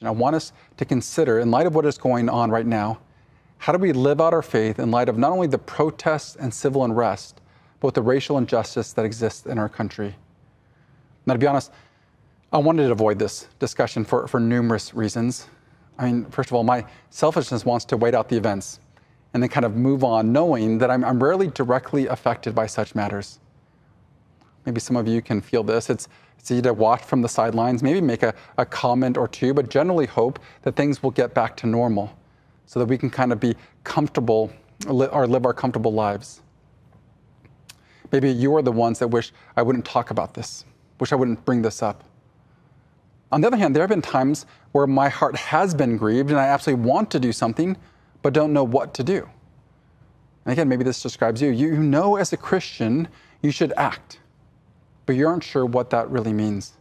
And I want us to consider, in light of what is going on right now, how do we live out our faith in light of not only the protests and civil unrest, but the racial injustice that exists in our country? Now, to be honest, I wanted to avoid this discussion for, for numerous reasons. I mean, first of all, my selfishness wants to wait out the events and then kind of move on, knowing that I'm, I'm rarely directly affected by such matters. Maybe some of you can feel this. It's, it's easy to watch from the sidelines, maybe make a, a comment or two, but generally hope that things will get back to normal so that we can kind of be comfortable or live our comfortable lives. Maybe you are the ones that wish I wouldn't talk about this, wish I wouldn't bring this up. On the other hand, there have been times where my heart has been grieved and I absolutely want to do something, but don't know what to do. And again, maybe this describes you. You know, as a Christian, you should act but you aren't sure what that really means.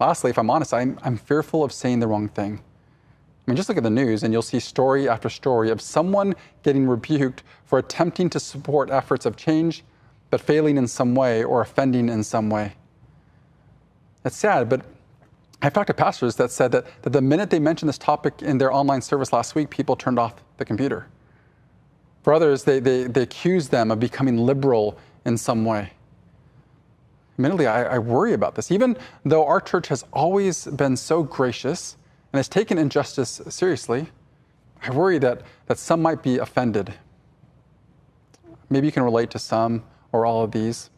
Lastly, if I'm honest, I'm, I'm fearful of saying the wrong thing. I mean, just look at the news and you'll see story after story of someone getting rebuked for attempting to support efforts of change, but failing in some way or offending in some way. It's sad, but I've talked to pastors that said that, that the minute they mentioned this topic in their online service last week, people turned off the computer. For others, they, they, they accuse them of becoming liberal in some way admittedly, I, I worry about this. Even though our church has always been so gracious and has taken injustice seriously, I worry that, that some might be offended. Maybe you can relate to some or all of these.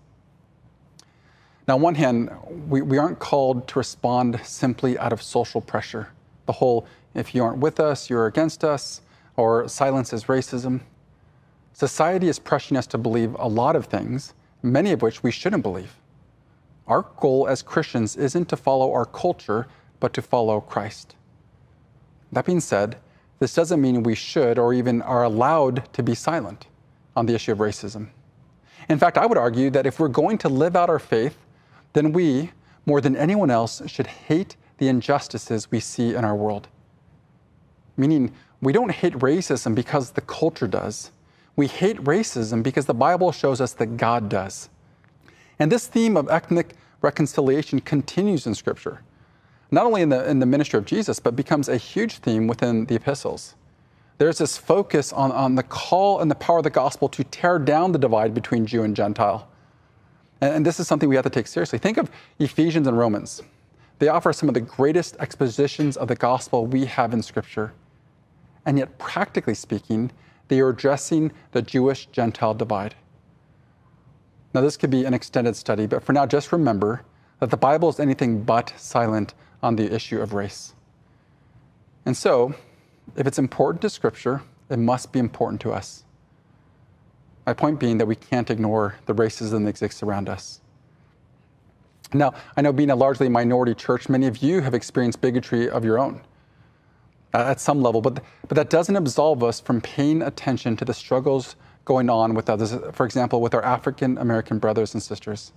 Now, on one hand, we, we aren't called to respond simply out of social pressure. The whole, if you aren't with us, you're against us, or silence is racism. Society is pressuring us to believe a lot of things, many of which we shouldn't believe. Our goal as Christians isn't to follow our culture, but to follow Christ. That being said, this doesn't mean we should or even are allowed to be silent on the issue of racism. In fact, I would argue that if we're going to live out our faith, then we, more than anyone else, should hate the injustices we see in our world. Meaning, we don't hate racism because the culture does. We hate racism because the Bible shows us that God does. And this theme of ethnic reconciliation continues in Scripture, not only in the, in the ministry of Jesus, but becomes a huge theme within the epistles. There's this focus on, on the call and the power of the gospel to tear down the divide between Jew and Gentile. And, and this is something we have to take seriously. Think of Ephesians and Romans. They offer some of the greatest expositions of the gospel we have in Scripture. And yet, practically speaking, they are addressing the Jewish Gentile divide. Now, this could be an extended study, but for now, just remember that the Bible is anything but silent on the issue of race. And so, if it's important to Scripture, it must be important to us. My point being that we can't ignore the racism that exists around us. Now, I know being a largely minority church, many of you have experienced bigotry of your own uh, at some level, but, but that doesn't absolve us from paying attention to the struggles going on with others, for example, with our African American brothers and sisters.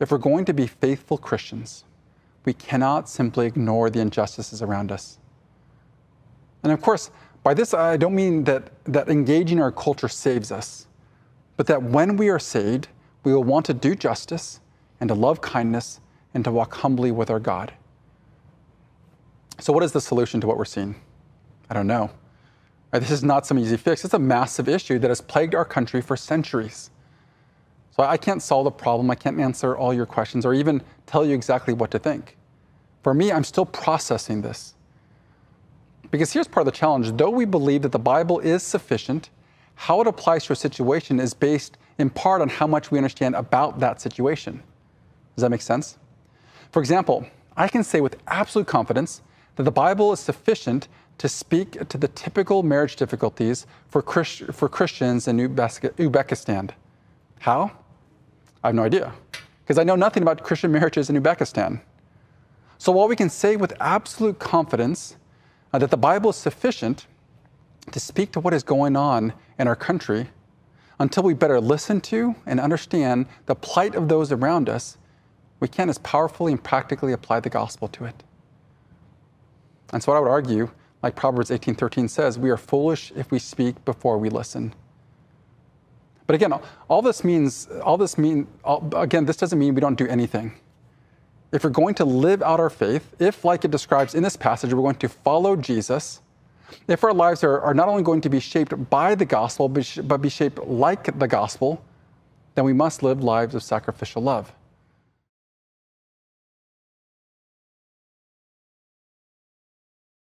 If we're going to be faithful Christians, we cannot simply ignore the injustices around us. And of course, by this, I don't mean that, that engaging our culture saves us, but that when we are saved, we will want to do justice and to love kindness and to walk humbly with our God. So, what is the solution to what we're seeing? I don't know. This is not some easy fix. It's a massive issue that has plagued our country for centuries. So I can't solve the problem. I can't answer all your questions or even tell you exactly what to think. For me, I'm still processing this. Because here's part of the challenge. Though we believe that the Bible is sufficient, how it applies to a situation is based in part on how much we understand about that situation. Does that make sense? For example, I can say with absolute confidence that the Bible is sufficient to speak to the typical marriage difficulties for, Christ, for Christians in Uzbekistan. How? I have no idea, because I know nothing about Christian marriages in Uzbekistan. So while we can say with absolute confidence uh, that the Bible is sufficient to speak to what is going on in our country, until we better listen to and understand the plight of those around us, we can't as powerfully and practically apply the gospel to it. And so, what I would argue like Proverbs 18:13 says, we are foolish if we speak before we listen. But again, all this means, all this mean, all, again, this doesn't mean we don't do anything. if we're going to live out our faith, if, like it describes in this passage, we're going to follow Jesus, if our lives are, are not only going to be shaped by the gospel, but, but be shaped like the gospel, then we must live lives of sacrificial love.